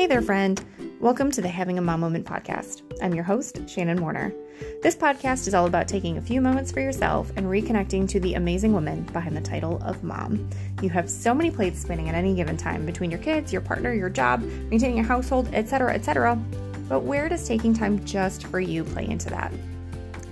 Hey there, friend. Welcome to the Having a Mom Moment podcast. I'm your host, Shannon Warner. This podcast is all about taking a few moments for yourself and reconnecting to the amazing woman behind the title of mom. You have so many plates spinning at any given time between your kids, your partner, your job, maintaining your household, etc., etc. But where does taking time just for you play into that?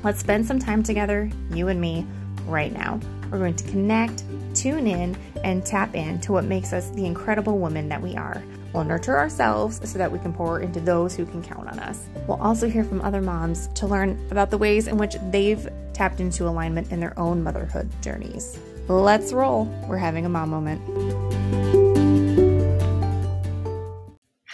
Let's spend some time together, you and me, right now. We're going to connect, tune in, and tap into what makes us the incredible woman that we are. We'll nurture ourselves so that we can pour into those who can count on us. We'll also hear from other moms to learn about the ways in which they've tapped into alignment in their own motherhood journeys. Let's roll. We're having a mom moment.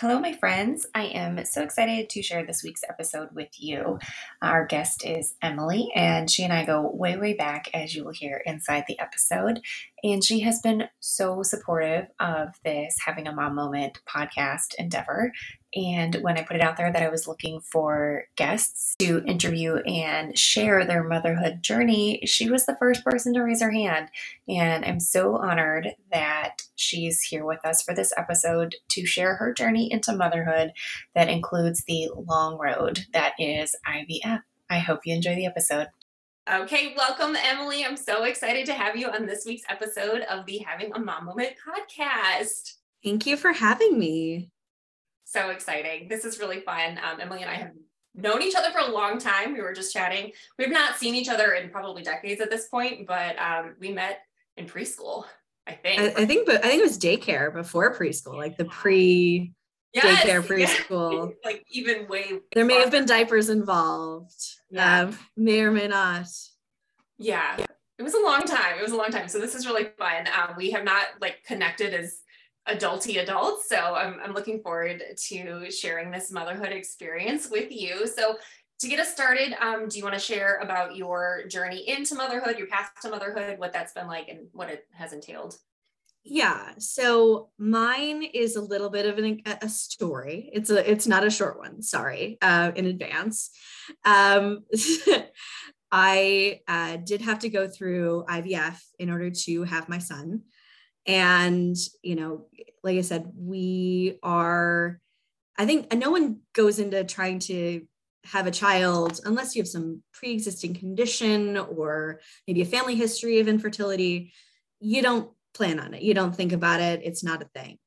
Hello, my friends. I am so excited to share this week's episode with you. Our guest is Emily, and she and I go way, way back, as you will hear inside the episode. And she has been so supportive of this Having a Mom Moment podcast endeavor. And when I put it out there that I was looking for guests to interview and share their motherhood journey, she was the first person to raise her hand. And I'm so honored that she's here with us for this episode to share her journey into motherhood that includes the long road that is IVF. I hope you enjoy the episode. Okay, welcome, Emily. I'm so excited to have you on this week's episode of the Having a Mom Moment podcast. Thank you for having me so exciting. This is really fun. Um, Emily and I have known each other for a long time. We were just chatting. We've not seen each other in probably decades at this point, but um, we met in preschool. I think. I, I, think, but I think it was daycare before preschool, like the pre yes, daycare preschool. like even way. There may have been diapers involved. Yeah. Um, may or may not. Yeah. It was a long time. It was a long time. So this is really fun. Um, we have not like connected as adulty adults. So I'm, I'm looking forward to sharing this motherhood experience with you. So to get us started, um, do you want to share about your journey into motherhood, your path to motherhood, what that's been like and what it has entailed? Yeah, so mine is a little bit of an, a story. It's a it's not a short one. Sorry uh, in advance. Um, I uh, did have to go through IVF in order to have my son and you know like i said we are i think no one goes into trying to have a child unless you have some pre-existing condition or maybe a family history of infertility. You don't plan on it. You don't think about it. It's not a thing.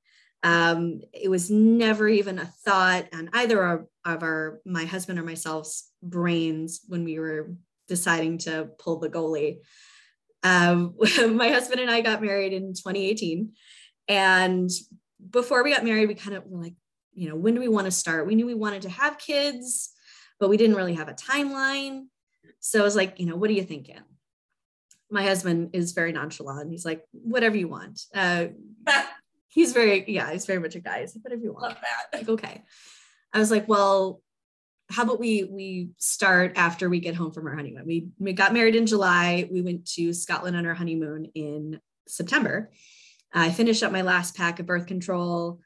Um, it was never even a thought on either of, of our my husband or myself's brains when we were deciding to pull the goalie um, my husband and I got married in 2018. And before we got married, we kind of were like, you know, when do we want to start? We knew we wanted to have kids, but we didn't really have a timeline. So I was like, you know, what are you thinking? My husband is very nonchalant. He's like, whatever you want. Uh, he's very, yeah, he's very much a guy. He's like, whatever you want. Love that. Like, okay. I was like, well, how about we we start after we get home from our honeymoon? We we got married in July. We went to Scotland on our honeymoon in September. I finished up my last pack of birth control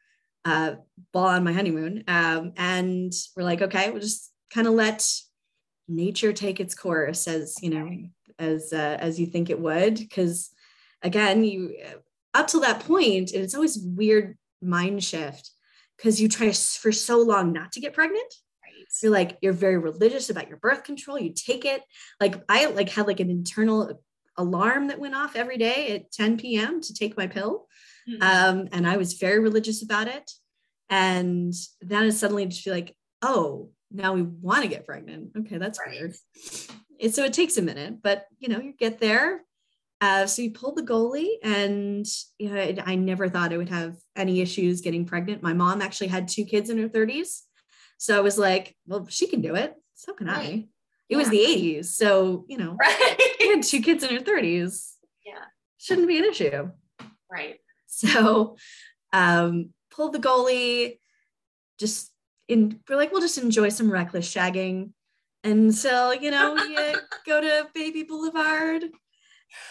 uh, while on my honeymoon, um, and we're like, okay, we'll just kind of let nature take its course as you know as uh, as you think it would, because again, you up till that point, and it's always weird mind shift because you try for so long not to get pregnant you're like you're very religious about your birth control you take it. Like i like had like an internal alarm that went off every day at 10 p.m to take my pill. Mm-hmm. um, and i was very religious about it. And then it suddenly just feel like oh now we want to get pregnant. Okay that's right. weird. And so it takes a minute but you know you get there. Uh, so you pulled the goalie and you know, I, I never thought i would have any issues getting pregnant. My mom actually had two kids in her 30s so I was like, well, she can do it. So can right. I. It yeah. was the 80s. So, you know, right. had two kids in her 30s. Yeah. Shouldn't be an issue. Right. So um pull the goalie, just in we're like, we'll just enjoy some reckless shagging. And so, you know, you go to Baby Boulevard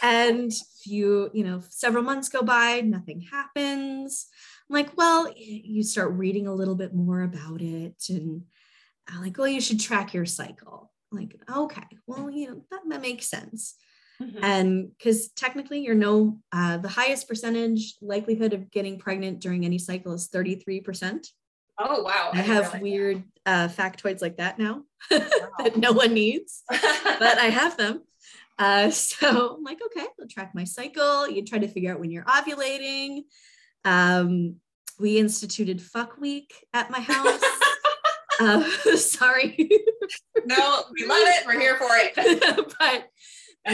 and you, you know, several months go by, nothing happens. Like, well, you start reading a little bit more about it. And I'm like, well, you should track your cycle. I'm like, okay, well, you know, that, that makes sense. Mm-hmm. And because technically, you're no, uh, the highest percentage likelihood of getting pregnant during any cycle is 33%. Oh wow! I, I have weird uh, factoids like that now wow. that no one needs, but I have them. Uh, so I'm like, okay, I'll track my cycle. You try to figure out when you're ovulating. Um, we instituted fuck week at my house. uh, sorry. no, we love it. We're here for it. but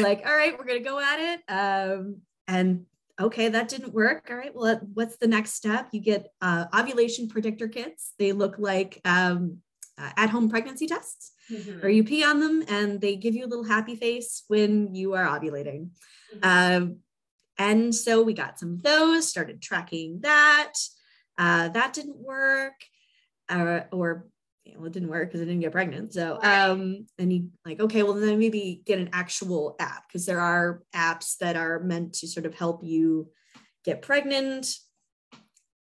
like, all right, we're gonna go at it. Um, and okay, that didn't work. All right, well, what's the next step? You get uh, ovulation predictor kits. They look like um, uh, at-home pregnancy tests, mm-hmm. or you pee on them, and they give you a little happy face when you are ovulating. Mm-hmm. Um, and so we got some of those, started tracking that. Uh, that didn't work, uh, or well, it didn't work because I didn't get pregnant. So, um, and you like, okay, well, then maybe get an actual app because there are apps that are meant to sort of help you get pregnant.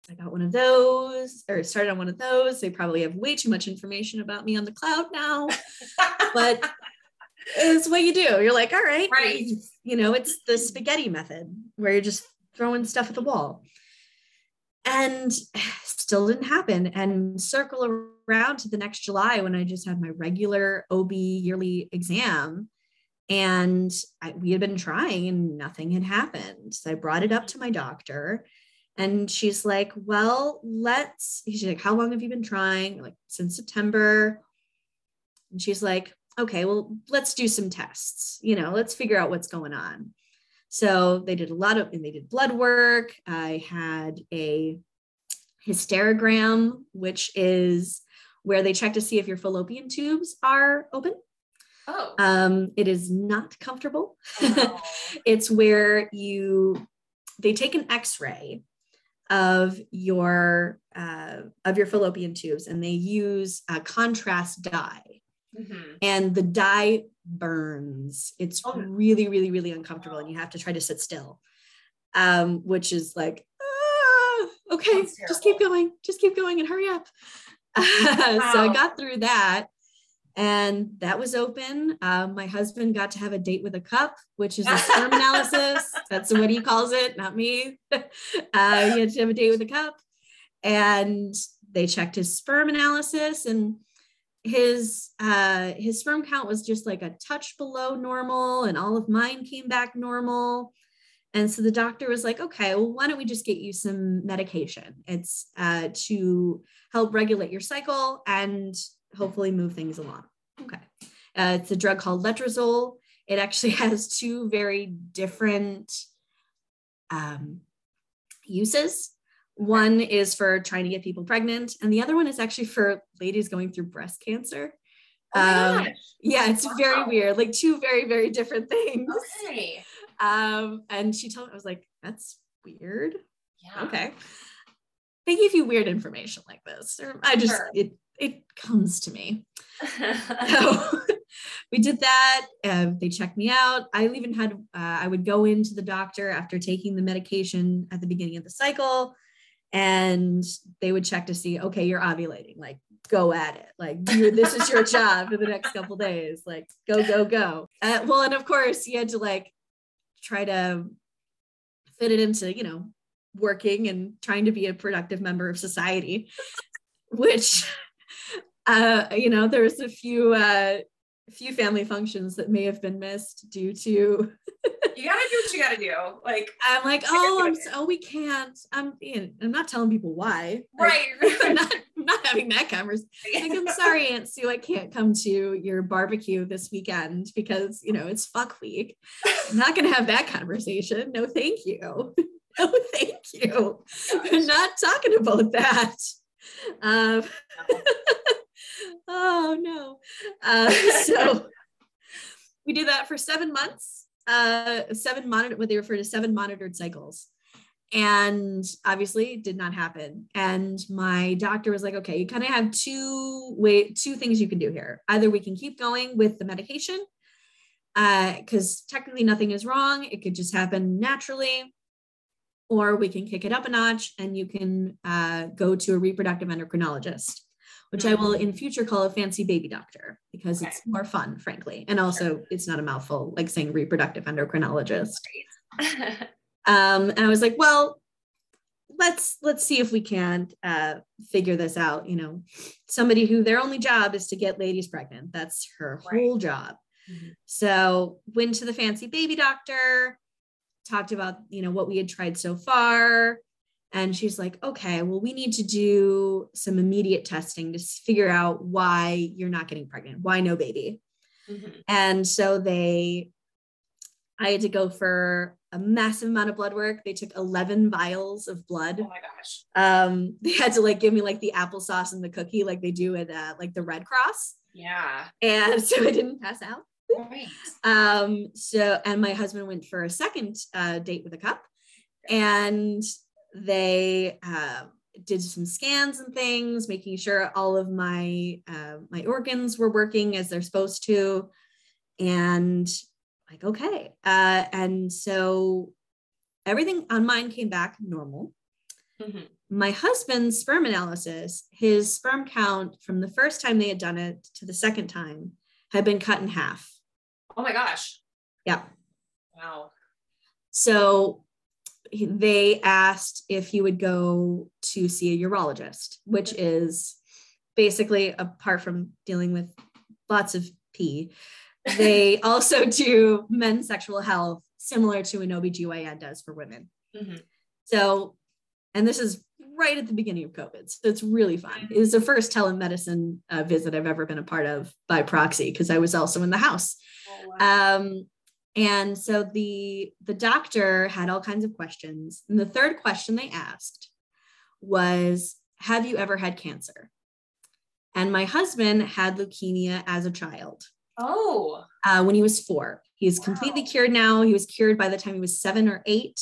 I got one of those or started on one of those. They probably have way too much information about me on the cloud now, but it's what you do. You're like, all right, right. You know, it's the spaghetti method where you're just throwing stuff at the wall. And still didn't happen. And circle around to the next july when i just had my regular ob yearly exam. And I, we had been trying and nothing had happened. So i brought it up to my doctor and she's like well let's she's like how long have you been trying? Like since september. And she's like okay well let's do some tests you know let's figure out what's going on so they did a lot of, and they did blood work. I had a hysterogram, which is where they check to see if your fallopian tubes are open. Oh. Um, it is not comfortable. Oh. it's where you they take an X-ray of your uh, of your fallopian tubes and they use a contrast dye, mm-hmm. and the dye burns. It's oh. really, really, really uncomfortable, and you have to try to sit still, um, which is like, ah, okay, just keep going, just keep going, and hurry up. Wow. so I got through that. And that was open. Um, my husband got to have a date with a cup, which is a sperm analysis. That's what he calls it, not me. Uh, he had to have a date with a cup. And they checked his sperm analysis and his uh his sperm count was just like a touch below normal and all of mine came back normal. And so the doctor was like okay well why don't we just get you some medication? It's uh to help regulate your cycle and hopefully move things along. Okay. Uh, it's a drug called letrozole. It actually has two very different um, uses one is for trying to get people pregnant, and the other one is actually for ladies going through breast cancer. Oh um, yeah, it's wow. very weird, like two very, very different things. Okay. Um, and she told me, I was like, that's weird. Yeah. Okay. Thank you for weird information like this. I just, sure. it, it comes to me. so we did that. Uh, they checked me out. I even had, uh, I would go into the doctor after taking the medication at the beginning of the cycle and they would check to see okay you're ovulating like go at it. Like this is your job for the next couple days. Like go go go. Uh, well and of course you had to like try to fit it into you know working and trying to be a productive member of society which uh you know there's a few uh few family functions that may have been missed due to you gotta do what you gotta do. Like i'm like oh i'm so oh, we can't. I'm i'm not telling people why. Right. Like, I'm, not, I'm not having that conversation like i'm sorry aunt sue i can't come to your barbecue this weekend because you know it's fuck week. I'm not gonna have that conversation. No thank you. No thank you. I'm not talking about that. Um, oh no. Uh, so we do that for seven months, uh, seven monitor, what they refer to seven monitored cycles. And obviously it did not happen. And my doctor was like, okay, you kind of have two way, two things you can do here. Either we can keep going with the medication, because uh, technically nothing is wrong. It could just happen naturally. Or we can kick it up a notch and you can uh, go to a reproductive endocrinologist which I will in future call a fancy baby doctor because okay. it's more fun, frankly. And also, sure. it's not a mouthful like saying reproductive endocrinologist. um, and I was like, well, let's let's see if we can uh, figure this out. You know, somebody who their only job is to get ladies pregnant. That's her Right. whole job. Mhm. So went to the fancy baby doctor, talked about you know what we had tried so far, and she's like, okay, well we need to do some immediate testing to figure out why you're not getting pregnant, why no baby. Mhm. And so they, I had to go for a massive amount of blood work. They took 11 vials of blood. Oh my gosh. Um, they had to like give me like the applesauce and the cookie, like they do at uh, like the Red Cross. Yeah. And so I didn't pass out. Right. Um, so, and my husband went for a second uh, date with a cup and they uh, did some scans and things, making sure all of my, uh, my organs were working as they're supposed to. And like, okay. Uh, and so everything on mine came back normal. Mhm. My husband's sperm analysis, his sperm count from the first time they had done it to the second time had been cut in half. Oh my gosh. Yeah. Wow. So they asked if you would go to see a urologist, which is basically apart from dealing with lots of pee, they also do men's sexual health similar to an OBGYN does for women. Mhm. So, and this is right at the beginning of COVID. So it's really fun. It was the first telemedicine uh, visit I've ever been a part of by proxy because I was also in the house. Oh, wow. Um, and so the the doctor had all kinds of questions. And the third question they asked was, "Have you ever had cancer?" And my husband had leukemia as a child oh. uh, when he was four. He's completely cured now. He was cured by the time he was seven or eight,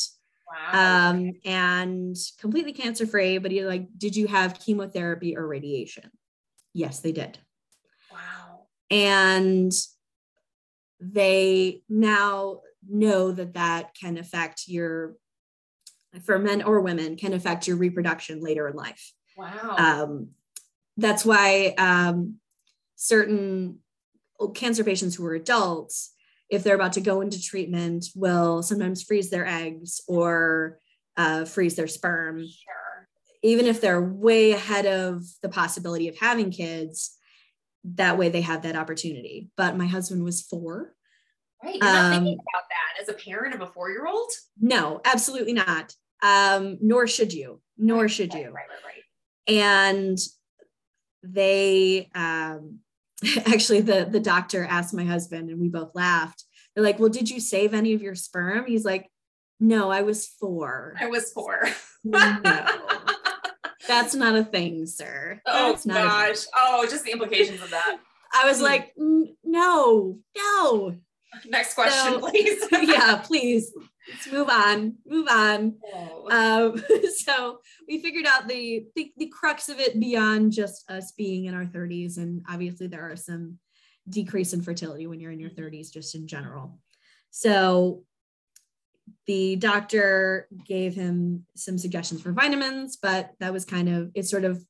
Wow. um, and completely cancer free. But he like, "Did you have chemotherapy or radiation?" Yes, they did. wow. and they now know that that can affect your for men or women can affect your reproduction later in life Wow. um, that's why um, certain cancer patients who are adults if they're about to go into treatment will sometimes freeze their eggs or uh, freeze their sperm sure. even if they're way ahead of the possibility of having kids, that way they have that opportunity. But my husband was four. Right. You're not thinking Um, about that as a parent of a four year old? No, absolutely not. Um, nor should you, nor should Right, you. right, right, right. And they um, actually the the doctor asked my husband, and we both laughed. They're like, "Well, did you save any of your sperm?" He's like, "No, I was four. I was four. no, that's not a thing, sir. oh gosh. Oh, just the implications of that. I was Hmm. like, no, no. Next question, So- please. yeah, please. Let's move on. Move on. Oh. Um, so we figured out the, the the crux of it beyond just us being in our 30s. And obviously there are some decrease in fertility when you're in your 30s, just in general. So the doctor gave him some suggestions for vitamins, but that was kind of it's sort of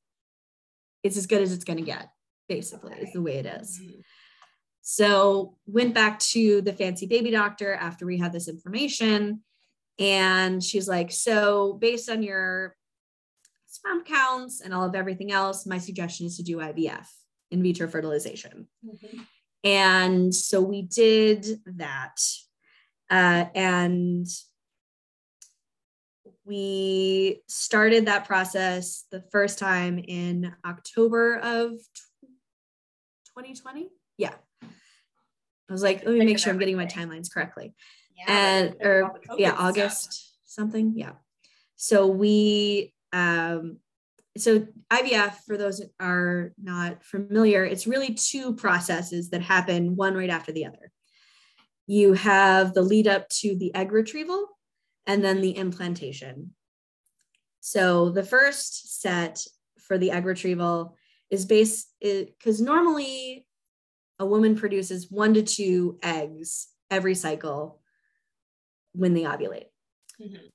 it's as good as it's gonna get, basically, is the way it is. Mhm. So went back to the fancy baby doctor after we had this information. And she's like, so based on your sperm counts and all of everything else, my suggestion is to do IVF, in vitro fertilization. Mhm. And so we did that. Uh, and we started that process the first time in October of 2020. Yeah. I was like, let me make sure I'm getting my timelines correctly Yeah, and or all the COVID yeah stuff. august something yeah so we um so ivf for those that are not familiar it's really two processes that happen one right after the other you have the lead up to the egg retrieval and then the implantation so the first set for the egg retrieval is based because normally a woman produces one to two eggs every cycle when they ovulate. Mhm.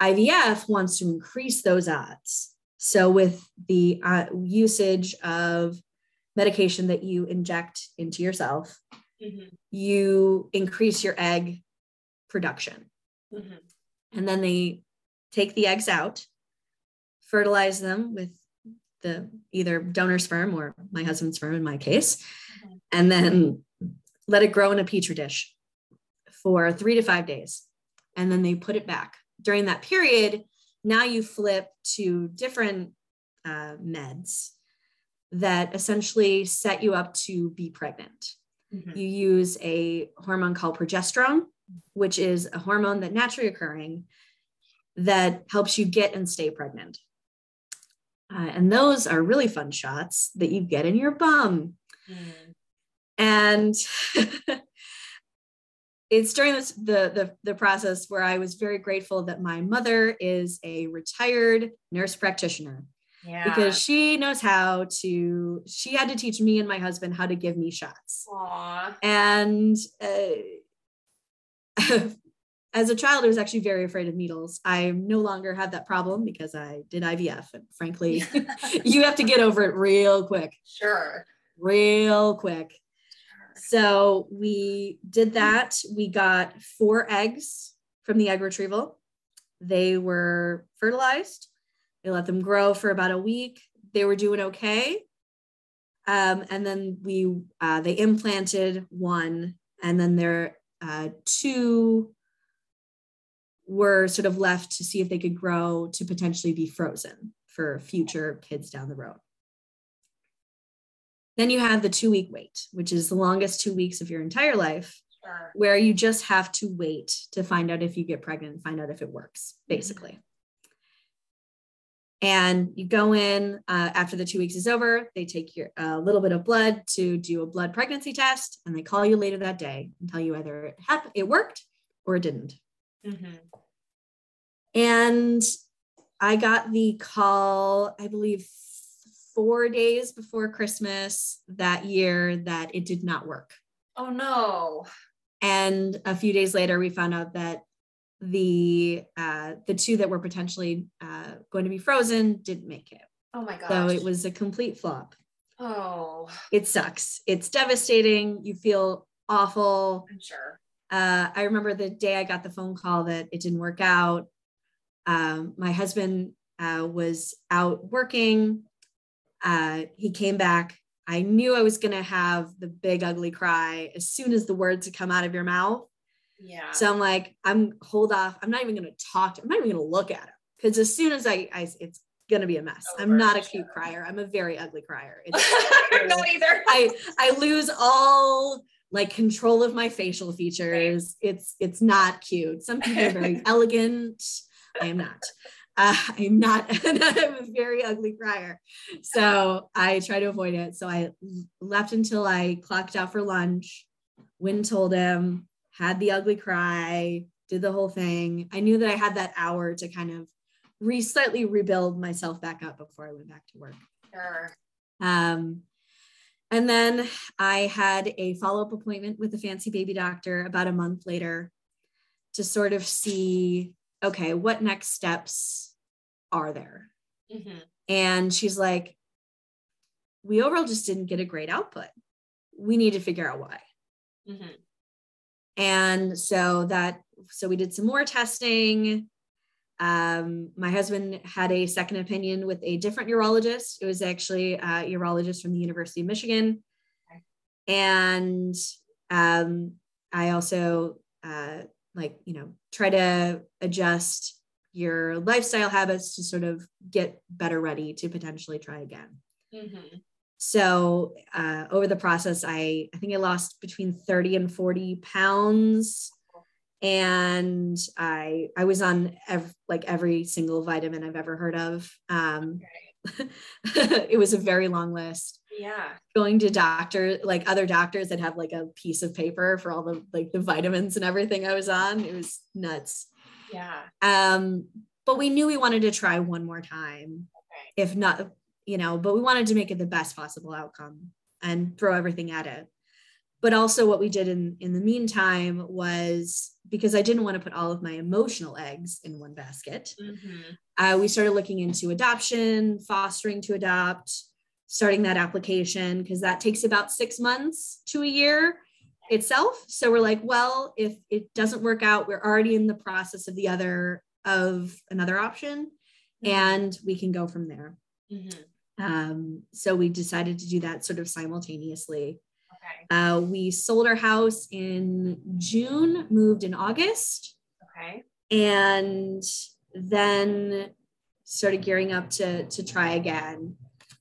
IVF wants to increase those odds. So, with the uh, usage of medication that you inject into yourself, Mhm. you increase your egg production. Mhm. And then they take the eggs out fertilize them with the either donor sperm or my husband's sperm in my case, mm-hmm. and then let it grow in a petri dish for three to five days. And then they put it back. During that period, now you flip to different uh, meds that essentially set you up to be pregnant. Mm-hmm. You use a hormone called progesterone, which is a hormone that naturally occurring that helps you get and stay pregnant. Uh, and those are really fun shots that you get in your bum. Mm. And it's during this the, the the process where I was very grateful that my mother is a retired nurse practitioner. Yeah. Because she knows how to, she had to teach me and my husband how to give me shots. Aww. And uh, as a child, I was actually very afraid of needles. I no longer have that problem because I did IVF. And frankly, you have to get over it real quick. Sure. Real quick. So we did that. We got four eggs from the egg retrieval. They were fertilized. They let them grow for about a week. They were doing okay. Um, and then we uh, they implanted one, and then there uh, two were sort of left to see if they could grow to potentially be frozen for future kids down the road. Then you have the two week wait, which is the longest two weeks of your entire life, sure. where you just have to wait to find out if you get pregnant and find out if it works, basically. Mm-hmm. And you go in uh, after the two weeks is over, they take your a uh, little bit of blood to do a blood pregnancy test, and they call you later that day and tell you either it, happened, it worked or it didn't. Mm-hmm. And I got the call, I believe, four days before Christmas that year that it did not work. Oh no. And a few days later, we found out that the uh, the two that were potentially uh, going to be frozen didn't make it. Oh my god! So it was a complete flop. Oh, it sucks. It's devastating. You feel awful. I'm sure. Uh, I remember the day I got the phone call that it didn't work out. Um, my husband uh, was out working. Uh, he came back. I knew I was going to have the big ugly cry as soon as the words had come out of your mouth. Yeah. So I'm like, I'm hold off. I'm not even going to talk. To, I'm not even going to look at him because as soon as I, I it's going to be a mess. Over, I'm not a cute sure. crier. I'm a very ugly crier. I'm not either. I I lose all like control of my facial features. Right. It's it's not cute. Some people are very elegant. I am not. Uh, I'm not, I'm a very ugly crier. So I try to avoid it. So I left until I clocked out for lunch. Wynn told him, had the ugly cry, did the whole thing. I knew that I had that hour to kind of re slightly rebuild myself back up before I went back to work. Sure. Um, and then I had a follow up appointment with the fancy baby doctor about a month later to sort of see okay, what next steps are there? Mm-hmm. And she's like, we overall just didn't get a great output. We need to figure out why. Mm-hmm. And so that, so we did some more testing. Um, my husband had a second opinion with a different urologist. It was actually a urologist from the University of Michigan. And um, I also uh, like you know try to adjust your lifestyle habits to sort of get better ready to potentially try again mm-hmm. So uh, over the process i i think i lost between 30 and 40 pounds. And i i was on ev- like every single vitamin i've ever heard of. Um, okay. it was a very long list. Yeah. Going to doctor like other doctors that have like a piece of paper for all the like the vitamins and everything i was on. It was nuts. Yeah. Um but we knew we wanted to try one more time. Okay. if not you know but we wanted to make it the best possible outcome and throw everything at it but also what we did in in the meantime was because i didn't want to put all of my emotional eggs in one basket mm-hmm. uh, we started looking into adoption fostering to adopt starting that application because that takes about six months to a year itself. So we're like, well, if it doesn't work out, we're already in the process of the other of another option. and we can go from there. Mhm. Um, so we decided to do that sort of simultaneously. Okay. Uh, we sold our house in June, moved in August, Okay. and then started gearing up to, to try again.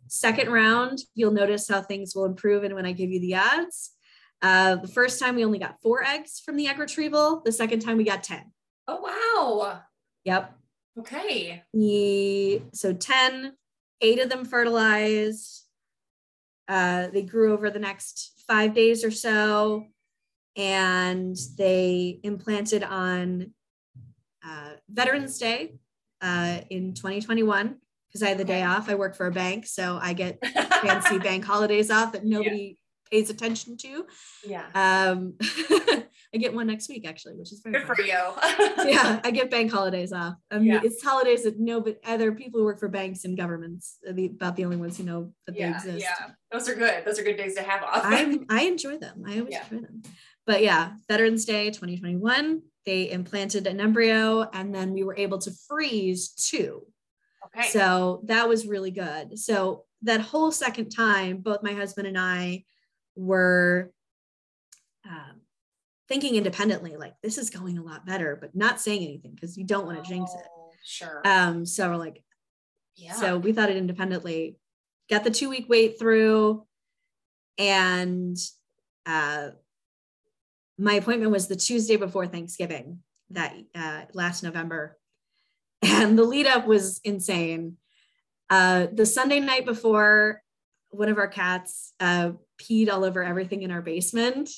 Second round, you'll notice how things will improve and when I give you the odds. Uh, the first time we only got four eggs from the egg retrieval. The second time we got 10. Oh wow. Yep. Okay. We so 10, eight of them fertilized. Uh, they grew over the next five days or so, and they implanted on uh, Veterans Day uh, in 2021 because I had the day off. I work for a bank, so I get fancy bank holidays off that nobody pays attention to. yeah. Um, I get one next week actually, which is very Good fun for you. yeah, I get bank holidays off. I mean, Yeah. it's holidays that no, but other people who work for banks and governments are the, about the only ones who know that they exist. Yeah. Those are good. Those are good days to have off. I'm, I enjoy them. I always Yeah. enjoy them. But yeah, Veterans Day 2021, they implanted an embryo and then we were able to freeze two. okay. So that was really good. So that whole second time, both my husband and I were thinking independently, like this is going a lot better, but not saying anything because you don't want to jinx it. Oh, Sure. Um, so we're like, yeah. so we thought it independently, got the two week wait through, and uh, my appointment was the Tuesday before Thanksgiving that uh, last November, and the lead up was insane. Uh, the Sunday night before, one of our cats uh, peed all over everything in our basement.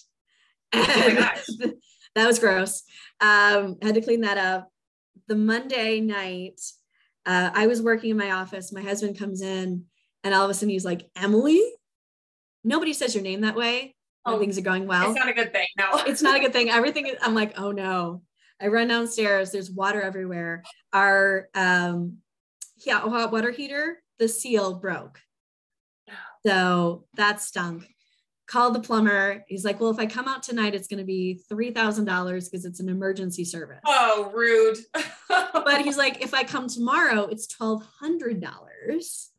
Oh my gosh. that was gross. Um, had to clean that up. The Monday night, uh, I was working in my office. My husband comes in, and all of a sudden he's like, "Emily." Nobody says your name that way Oh, things are going well. it's not a good thing. No. it's not a good thing. Everything is, I'm like, oh no. I run downstairs, there's water everywhere. Our um yeah, hot water heater, the seal broke. So that stunk. Called the plumber. He's like, well, if I come out tonight, it's gonna be three thousand dollars because it's an emergency service. Oh, rude. But he's like, if I come tomorrow, it's twelve hundred dollars.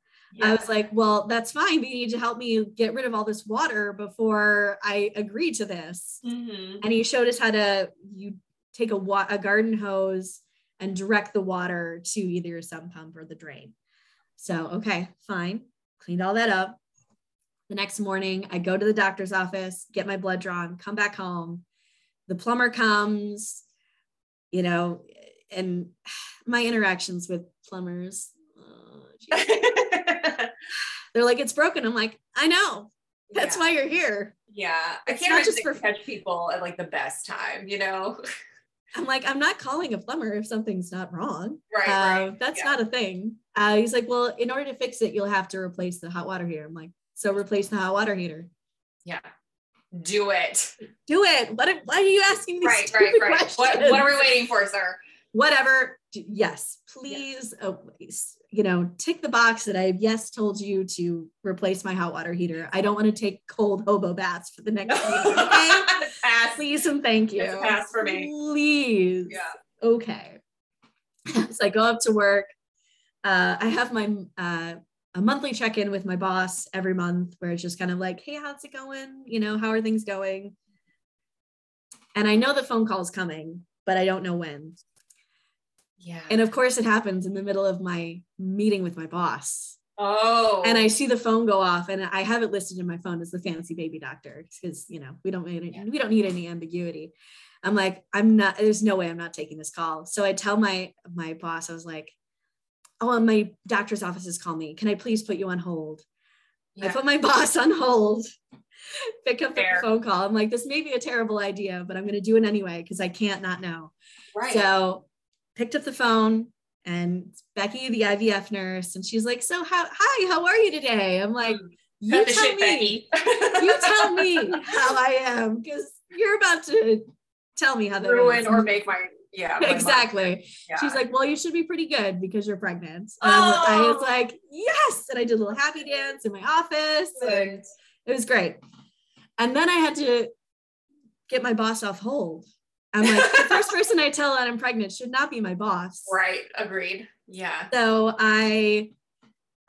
I was like, well, that's fine, but you need to help me get rid of all this water before I agree to this. Mhm. and he showed us how to you take a wa- a garden hose and direct the water to either your sump pump or the drain. So okay, fine. Cleaned all that up. The next morning, I go to the doctor's office, get my blood drawn, come back home. The plumber comes, you know, and my interactions with plumbers, oh, they're like, it's broken. I'm like, I know. That's yeah. why you're here. Yeah. I It's can't not just for- catch people at like the best time, you know? I'm like, I'm not calling a plumber if something's not wrong. Right. Uh, right. that's Yeah. not a thing. Uh, he's like, well, in order to fix it, you'll have to replace the hot water heater. I'm like, so replace the hot water heater. Yeah. Do it. Do it. What? Why are you asking these Right, right, right. questions? What, what are we waiting for, sir? Whatever. Yes, please. Oh. You know, tick the box that I have yes told you to replace my hot water heater. I don't want to take cold hobo baths for the next week. Okay. Pass. Please and thank you. It's pass for me. Please. Yeah. Okay. so I go up to work. Uh, I have my uh, a monthly check in with my boss every month, where it's just kind of like, "Hey, how's it going? You know, how are things going?" And I know the phone call is coming, but I don't know when. Yeah. And of course, it happens in the middle of my meeting with my boss. oh. And I see the phone go off, and I have it listed in my phone as the fancy baby doctor because you know we don't need Yeah. we don't need any ambiguity. I'm like, I'm not. There's no way I'm not taking this call. So I tell my my boss, I was like, oh, my doctor's office has called me. Can I please put you on hold? I put my boss on hold. Pick up Fair. the phone call. I'm like, this may be a terrible idea, but I'm going to do it anyway because I can't not know. right. So picked up the phone and Becky, the IVF nurse, and she's like, "So how? Hi, how are you today?" I'm like, hmm. "You tell shit, me. You tell me how I am because you're about to tell me how that ruin is." or make my yeah exactly. Yeah. She's like, "Well, you should be pretty good because you're pregnant." And I'm- I was Oh. like, "Yes!" And I did a little happy dance in my office, and it was great. And then I had to get my boss off hold I'm like, the first person I tell that I'm pregnant should not be my boss. Right. Agreed. Yeah. So I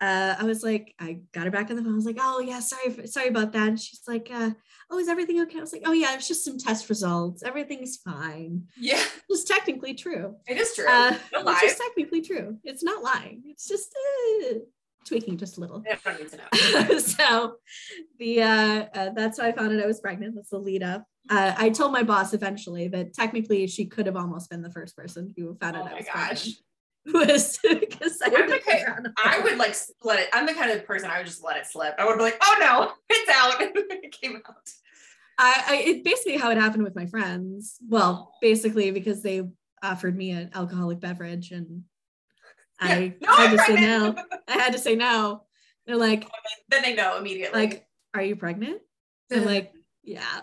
uh, I was like, I got her back on the phone. I was like, oh yeah, sorry, sorry about that. And she's like, uh, oh, is everything okay? I was like, oh yeah, it's just some test results. Everything's fine. Yeah. It's technically true. It is true. Uh, it's just technically true. It's not lying. It's just uh, tweaking just a little. I don't need to know. so the uh, uh, that's how I found out I was pregnant. That's the lead up. Uh, I told my boss eventually that technically she could have almost been the first person who found Oh out I my was gosh. pregnant. Was because I, I'm wouldn't the kind- I would like let it. I'm the kind of person I would just let it slip. I would be like, oh no, it's out. it came out. I, I it basically how it happened with my friends. Well, basically because they offered me an alcoholic beverage and I Yeah. No, had I'm to say no. I had to say no. They're like, oh, then they know immediately. like, are you pregnant? I'm like, yeah.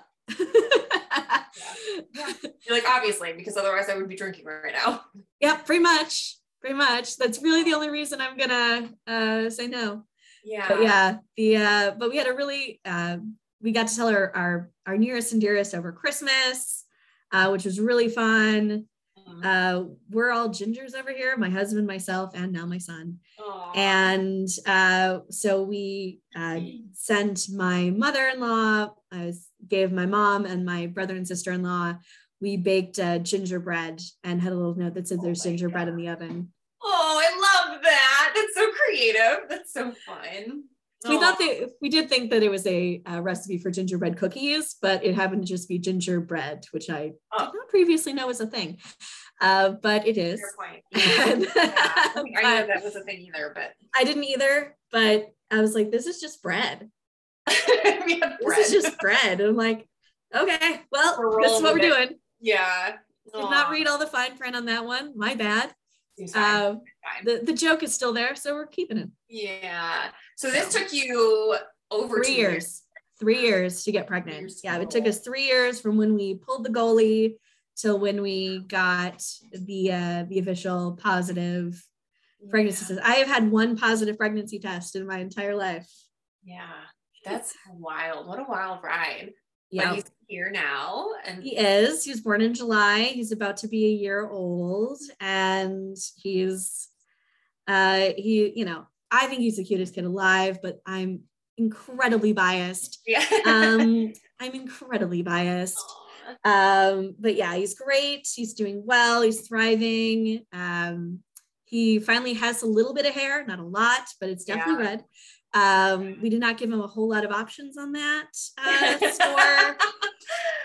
You're like, obviously, because otherwise I would be drinking right now. yeah, pretty much. Pretty much. That's really the only reason I'm gonna uh say no. Yeah. But yeah, the uh but we had a really uh we got to tell our our, our nearest and dearest over Christmas, uh, which was really fun. Uh, we're all gingers over here, my husband, myself, and now my son. Aw. And uh, so we uh, sent my mother-in-law, I was, gave my mom and my brother and sister-in-law, we baked uh, gingerbread and had a little note that said Oh there's gingerbread in the oven. Oh, I love that. That's so creative. That's so fun. We thought that we did think that it was a, uh recipe for gingerbread cookies, but it happened to just be gingerbread, which I Oh. did not previously know was a thing. Uh, but it is. And- Yeah. I don't think I knew that was a thing either, but I didn't either, but I was like, this is just bread. have This is just bread. And I'm like, okay, well, this is what we're it. doing. Yeah. Did not read all the fine print on that one. My bad. Uh, the, the joke is still there, so we're keeping it. yeah. So this took you over Three two years. Three years to get pregnant. years Yeah, it took us three years from when we pulled the goalie till when we got the uh, the official positive pregnancy test. I have had one positive pregnancy test in my entire life. Yeah. That's wild. What a wild ride. Yeah. He's here now. And He is. He was born in July. He's about to be a year old, and he's, uh, he, you know, I think he's the cutest kid alive, but I'm incredibly biased. yeah. Um, I'm incredibly biased. Aw. Um, but yeah, he's great. He's doing well. He's thriving. Um, he finally has a little bit of hair, not a lot, but it's definitely Yeah. red. Um, we did not give him a whole lot of options on that uh, score.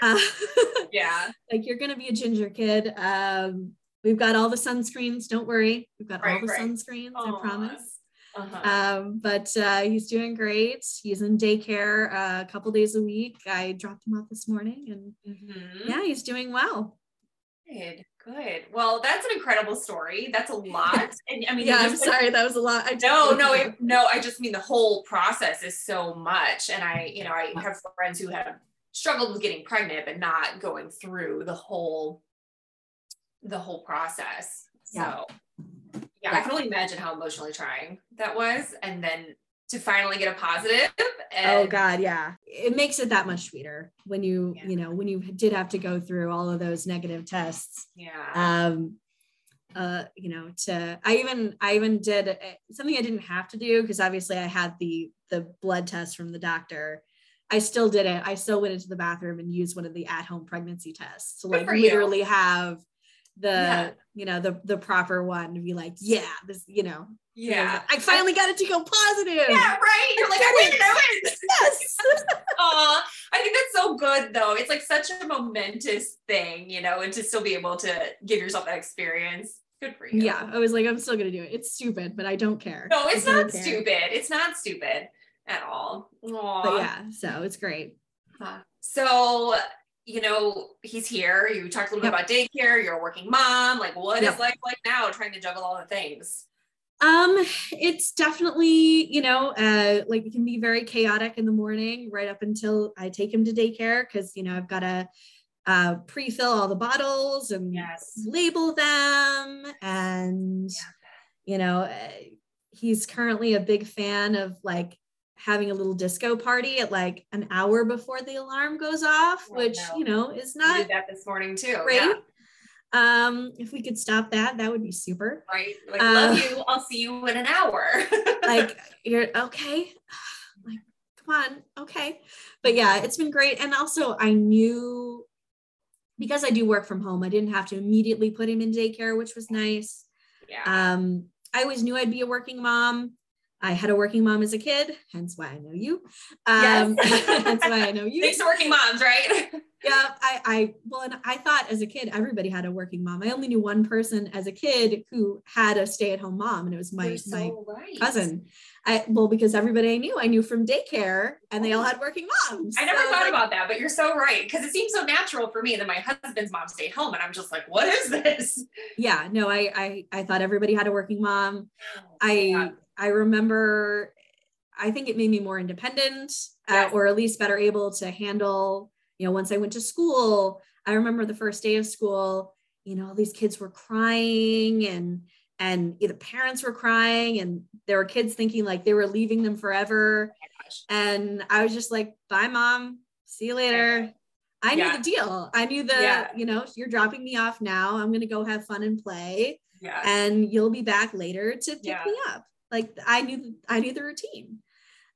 Uh, yeah. like you're gonna be a ginger kid. Um, we've got all the sunscreens. Don't worry, we've got all the right. sunscreens. I promise. Uh-huh. Um, but uh, he's doing great. He's in daycare uh, a couple days a week. I dropped him off this morning, and Mhm. yeah, he's doing well. Good. Good. Well, that's an incredible story. That's a lot. And I mean, yeah, I'm sorry, that was a lot. I No, no, it, no. I just mean the whole process is so much, and I, you know, I have friends who have struggled with getting pregnant, but not going through the whole, the whole process. Yeah. So, yeah, I can only imagine how emotionally trying that was, and then to finally get a positive. And, Oh God, yeah. It makes it that much sweeter when you, Yeah. you know, when you did have to go through all of those negative tests. Yeah. um uh you know to i even i even did uh, something i didn't have to do because obviously i had the the blood test from the doctor i still did it i still went into the bathroom and used one of the at-home pregnancy tests to like literally have the Yeah. you know the the proper one to be like yeah this you know yeah. i finally got it to go positive Yeah, right. You're like, I Did didn't know it. yes Aw, I think that's so good though. It's like such a momentous thing, you know, and to still be able to give yourself that experience. Good for you. yeah i was like i'm still gonna do it it's stupid but i don't care No, it's don't care. stupid. It's not stupid at all. Aw. but yeah so it's great Huh. So, you know, he's here. You talked a little Yep. bit about daycare. You're a working mom. Like, what is Yep. life like now trying to juggle all the things? Um, it's definitely, you know, uh, like it can be very chaotic in the morning, right up until I take him to daycare because you know I've got to uh, pre-fill all the bottles and Yes. label them, and you know, uh, he's currently a big fan of like having a little disco party at like an hour before the alarm goes off, Oh, which no. you know is We not did that this morning too. great. Yeah. Um, if we could stop that, that would be super. Right. Like, Uh, love you. I'll see you in an hour. Like you're okay. Like, come on, okay. But yeah, it's been great. And also I knew because I do work from home, I didn't have to immediately put him in daycare, which was nice. yeah. Um, I always knew I'd be a working mom. I had a working mom as a kid, hence why I know you. Um, Yes. hence why I know you. Thanks to working moms, right? Yeah, I, I, well, and I thought as a kid, everybody had a working mom. I only knew one person as a kid who had a stay-at-home mom, and it was my so my right. cousin. I well, because everybody I knew, I knew from daycare, and they all had working moms. I never So, thought like, about that, but you're so right. Because it seems so natural for me that my husband's mom stayed home, and I'm just like, what is this? Yeah, no, I, I, I thought everybody had a working mom. I Yeah. I remember I think it made me more independent uh, or at least better able to handle, you know, once I went to school, I remember the first day of school, you know, all these kids were crying and and the parents were crying and there were kids thinking like they were leaving them forever Oh and I was just like, "Bye mom. See you later." I knew Yeah. the deal. I knew the, Yeah. you know, you're dropping me off now. I'm going to go have fun and play Yeah. and you'll be back later to pick Yeah. me up. Like I knew, I knew the routine.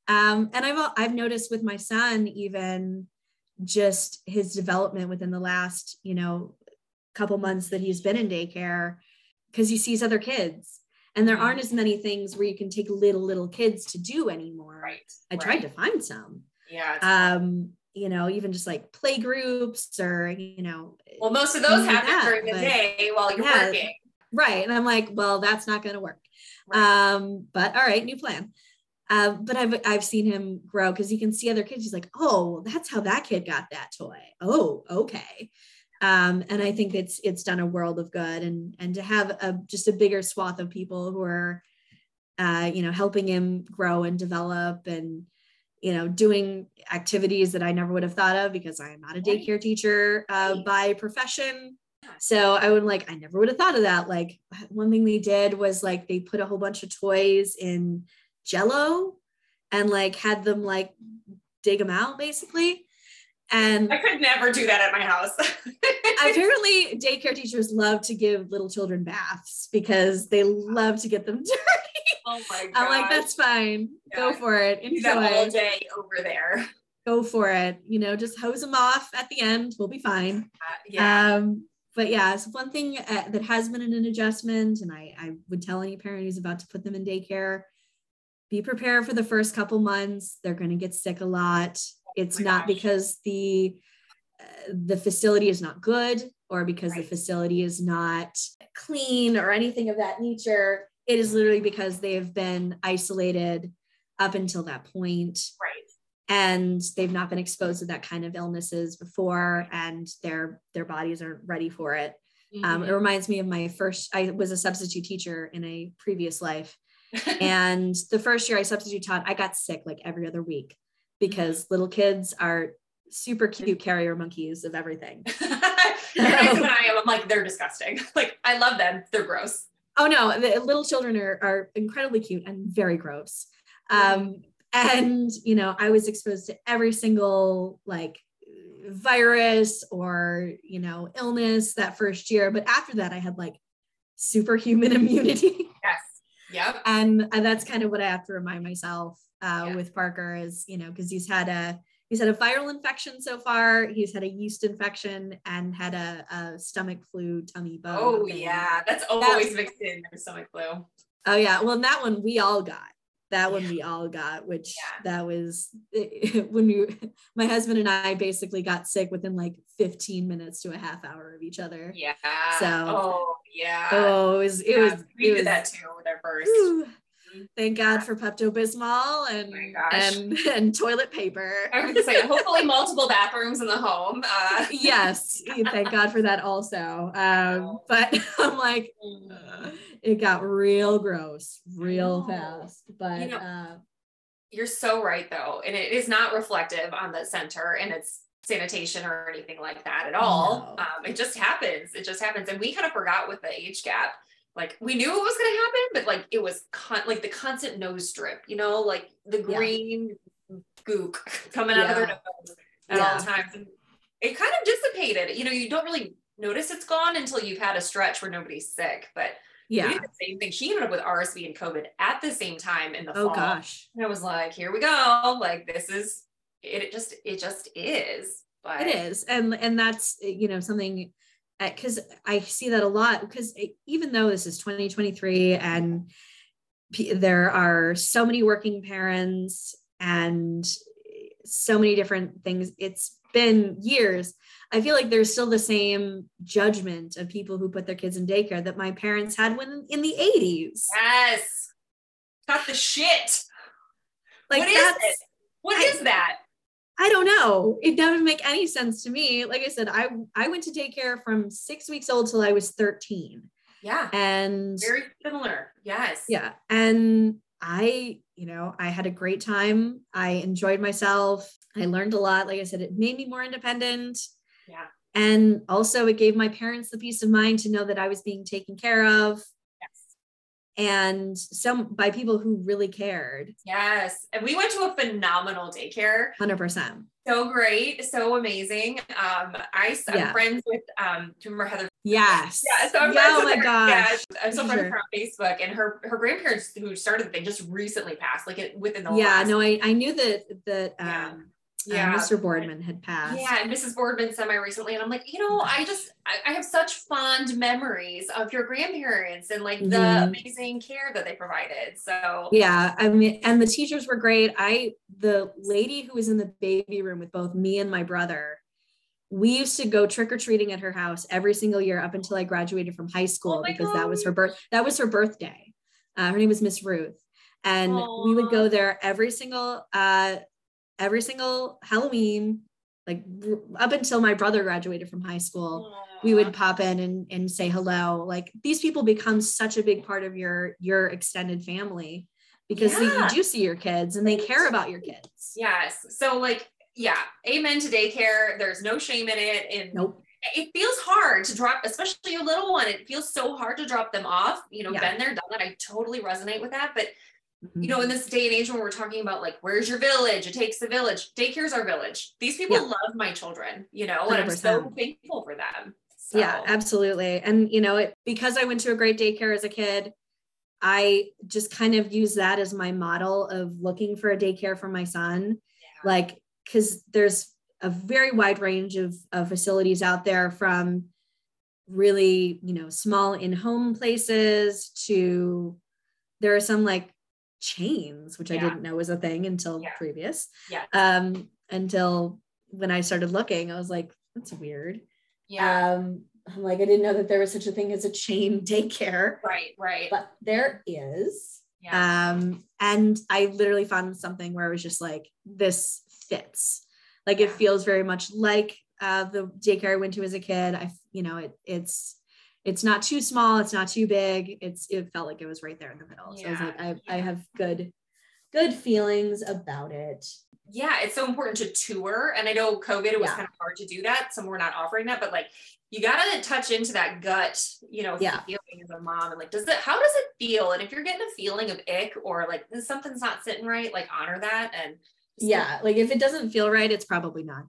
Um, and I've I've noticed with my son even just his development within the last you know couple months that he's been in daycare because he sees other kids and there aren't as many things where you can take little little kids to do anymore. Right. I tried to find some. Yeah. Um, you know, even just like play groups or you know, well, most of those things like happen that, during the day while you're Yeah. working. right. And I'm like, well, that's not going to work. Right. Um, but all right, new plan. Uh, but I've I've seen him grow because he can see other kids. He's like, oh, that's how that kid got that toy. Oh, okay. Um, and I think it's it's done a world of good, and and to have a just a bigger swath of people who are, uh, you know, helping him grow and develop, and you know, doing activities that I never would have thought of because I am not a daycare teacher uh, by profession. Yeah. So I would like, I never would have thought of that. Like one thing they did was like they put a whole bunch of toys in jello and like had them like dig them out basically. And I could never do that at my house. apparently daycare teachers love to give little children baths because they love to get them dirty. oh my god. I'm like, that's fine. Go for it. do that all Enjoy. day over there. Go for it. You know, just hose them off at the end. We'll be fine. Uh, yeah. Um, but yeah, so one thing uh, that has been an adjustment, and I, I would tell any parent who's about to put them in daycare, be prepared for the first couple months. They're going to get sick a lot. It's my not gosh. because the uh, the facility is not good or because the facility is not clean or anything of that nature. It is literally because they have been isolated up until that point right. And they've not been exposed to that kind of illnesses before and their their bodies aren't ready for it um, it Mhm. reminds me of my first i was a substitute teacher in a previous life and the first year i substitute taught i got sick like every other week because little kids are super cute carrier monkeys of everything You're I am. I'm like, they're disgusting. Like, I love them. They're gross. oh no the little children are, are incredibly cute and very gross um, and you know i was exposed to every single like virus or you know illness that first year but after that i had like superhuman immunity Yes. Yep. and, and that's kind of what i have to remind myself uh, Yeah. with parker is you know because he's had a he's had a viral infection so far he's had a yeast infection and had a, a stomach flu tummy bug Oh, thing. yeah. That's always mixed in stomach flu. Oh yeah, well, and that one we all got. That one we all got, which Yeah. that was when we, my husband and I basically got sick within like 15 minutes to a half hour of each other. Yeah. So- oh, yeah. Oh, it was, it Yeah, was, we it did was, that too with our first. whew. Thank God for Pepto Bismol and, Oh and, and toilet paper. I was gonna say, hopefully, multiple bathrooms in the home. Uh, yes, thank God for that also. Um, but I'm like, uh, it got real gross, real fast. But You know, uh, You're so right, though, and it is not reflective on the center and its sanitation or anything like that at all. No. Um, it just happens. It just happens, and we kind of forgot with the age gap like we knew it was going to happen, but like it was con- like the constant nose drip, you know, like the green yeah. gook coming out of their nose at yeah. all times. And it kind of dissipated. You know, you don't really notice it's gone until you've had a stretch where nobody's sick. But yeah, the same thing. She ended up with RSV and COVID at the same time in the oh, fall. gosh. And I was like, here we go. Like this is it, it just it just is. But it is. And and that's you know something because I see that a lot because even though this is 2023 and p- there are so many working parents and so many different things, it's been years. I feel like there's still the same judgment of people who put their kids in daycare that my parents had when in the 80s. Yes. Cut the shit. Like what is it? What I, is that? I don't know. It doesn't make any sense to me. Like I said, I I went to daycare from six weeks old till I was 13. Yeah. And very similar. Yes. Yeah. And I, you know, I had a great time. I enjoyed myself. I learned a lot. Like I said, it made me more independent. Yeah. And also it gave my parents the peace of mind to know that I was being taken care of and some by people who really cared. Yes. And we went to a phenomenal daycare. 100%. So great, so amazing. Um, I, I'm yeah. friends with um, do you remember Heather? Yes. Yeah. So I'm yeah, friends oh with my her. gosh. Yeah, I'm so friends with her on Facebook, and her her grandparents who started the thing just recently passed, like it, within the yeah. no, I I knew that that um, yeah yeah, uh, Mr. Boardman had passed. Yeah, and Mrs. Boardman semi recently, and I'm like, you know, I just I, I, have such fond memories of your grandparents and like the mm-hmm. amazing care that they provided. So yeah, I mean, and the teachers were great. I the lady who was in the baby room with both me and my brother. We used to go trick or treating at her house every single year up until I graduated from high school oh because God. that was her birth. That was her birthday. Uh, her name was Miss Ruth, and Aww. we would go there every single uh, every single Halloween, like up until my brother graduated from high school, we would pop in and, and say hello. Like these people become such a big part of your your extended family because yeah. you do see your kids and they care about your kids. Yes. So like, yeah, amen to daycare. There's no shame in it. And nope. It feels hard to drop, especially a little one. It feels so hard to drop them off. You know, yeah. been there, done that. I totally resonate with that. But you know, in mm-hmm. this day and age when we're talking about like, where's your village? It takes a village. Daycare's our village. These people yeah. love my children, you know, 100%. and I'm so thankful for them. So. Yeah, absolutely. And, you know, it because I went to a great daycare as a kid, I just kind of use that as my model of looking for a daycare for my son. Yeah. Like, because there's a very wide range of, of facilities out there from really, you know, small in home places to there are some like chains, which yeah. I didn't know was a thing until yeah. previous. Yeah. Um, until when I started looking, I was like, that's weird. Yeah. Um, I'm like, I didn't know that there was such a thing as a chain daycare. Right, right. But there is. Yeah. Um, and I literally found something where I was just like, this fits. Like it feels very much like uh, the daycare I went to as a kid. I, you know, it it's it's not too small it's not too big it's it felt like it was right there in the middle yeah. so i was like I, yeah. I have good good feelings about it yeah it's so important to tour and i know covid it was yeah. kind of hard to do that so we're not offering that but like you gotta touch into that gut you know yeah. feeling as a mom and like does it how does it feel and if you're getting a feeling of ick or like something's not sitting right like honor that and yeah like if it doesn't feel right it's probably not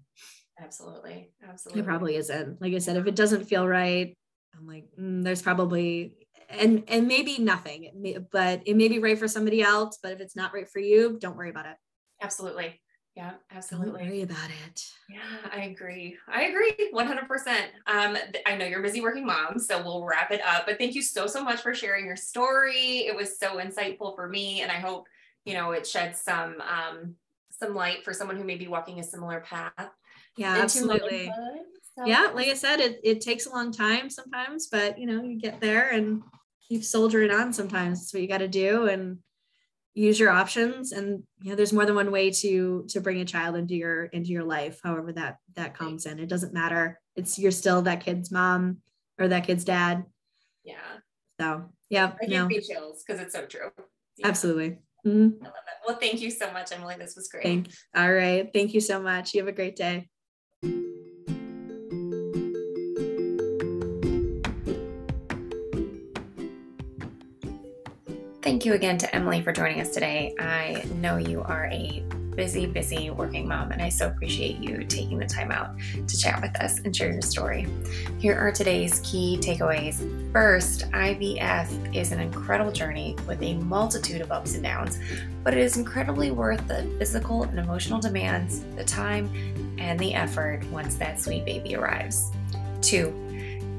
absolutely absolutely it probably isn't like i said if it doesn't feel right I'm like, mm, there's probably and and maybe nothing, but it may be right for somebody else. But if it's not right for you, don't worry about it. Absolutely. Yeah, absolutely. Don't worry about it. Yeah, I agree. I agree 100%. Um, I know you're busy working mom, so we'll wrap it up. But thank you so, so much for sharing your story. It was so insightful for me. And I hope, you know, it sheds some, um, some light for someone who may be walking a similar path. Yeah, absolutely. Motherhood. So yeah, like I said, it, it takes a long time sometimes, but you know, you get there and keep soldiering on sometimes. That's what you got to do and use your options. And you know, there's more than one way to to bring a child into your into your life, however that that comes in. It doesn't matter. It's you're still that kid's mom or that kid's dad. Yeah. So yeah. I give me chills because it's so true. Yeah. Absolutely. Mm-hmm. I love it. Well, thank you so much, Emily. This was great. Thank, all right. Thank you so much. You have a great day. Thank you again to Emily for joining us today. I know you are a busy, busy working mom, and I so appreciate you taking the time out to chat with us and share your story. Here are today's key takeaways. First, IVF is an incredible journey with a multitude of ups and downs, but it is incredibly worth the physical and emotional demands, the time, and the effort once that sweet baby arrives. Two,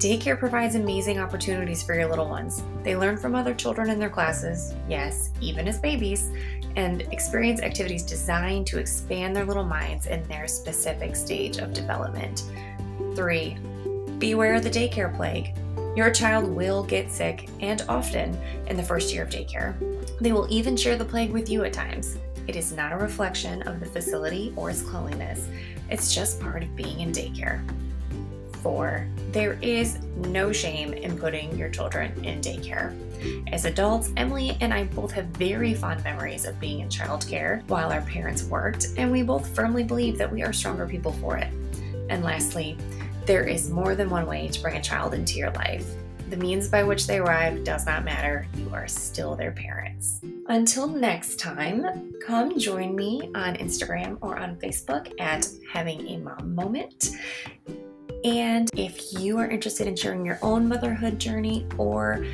Daycare provides amazing opportunities for your little ones. They learn from other children in their classes, yes, even as babies, and experience activities designed to expand their little minds in their specific stage of development. 3. Beware of the daycare plague. Your child will get sick and often in the first year of daycare. They will even share the plague with you at times. It is not a reflection of the facility or its cleanliness, it's just part of being in daycare. 4. There is no shame in putting your children in daycare. As adults, Emily and I both have very fond memories of being in childcare while our parents worked, and we both firmly believe that we are stronger people for it. And lastly, there is more than one way to bring a child into your life. The means by which they arrive does not matter. You are still their parents. Until next time, come join me on Instagram or on Facebook at Having a Mom Moment. And if you are interested in sharing your own motherhood journey or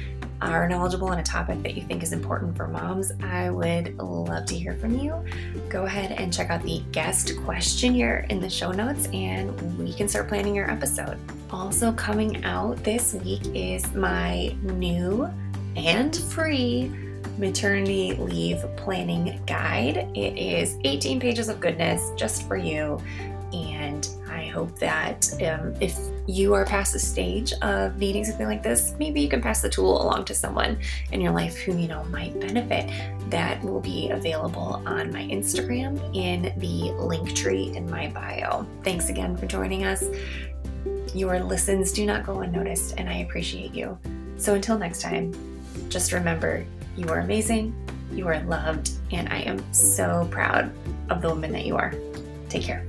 are knowledgeable on a topic that you think is important for moms, I would love to hear from you. Go ahead and check out the guest questionnaire in the show notes and we can start planning your episode. Also, coming out this week is my new and free maternity leave planning guide. It is 18 pages of goodness just for you. And hope that um, if you are past the stage of needing something like this, maybe you can pass the tool along to someone in your life who you know might benefit. That will be available on my Instagram in the Linktree in my bio. Thanks again for joining us. Your listens do not go unnoticed, and I appreciate you. So until next time, just remember you are amazing, you are loved, and I am so proud of the woman that you are. Take care.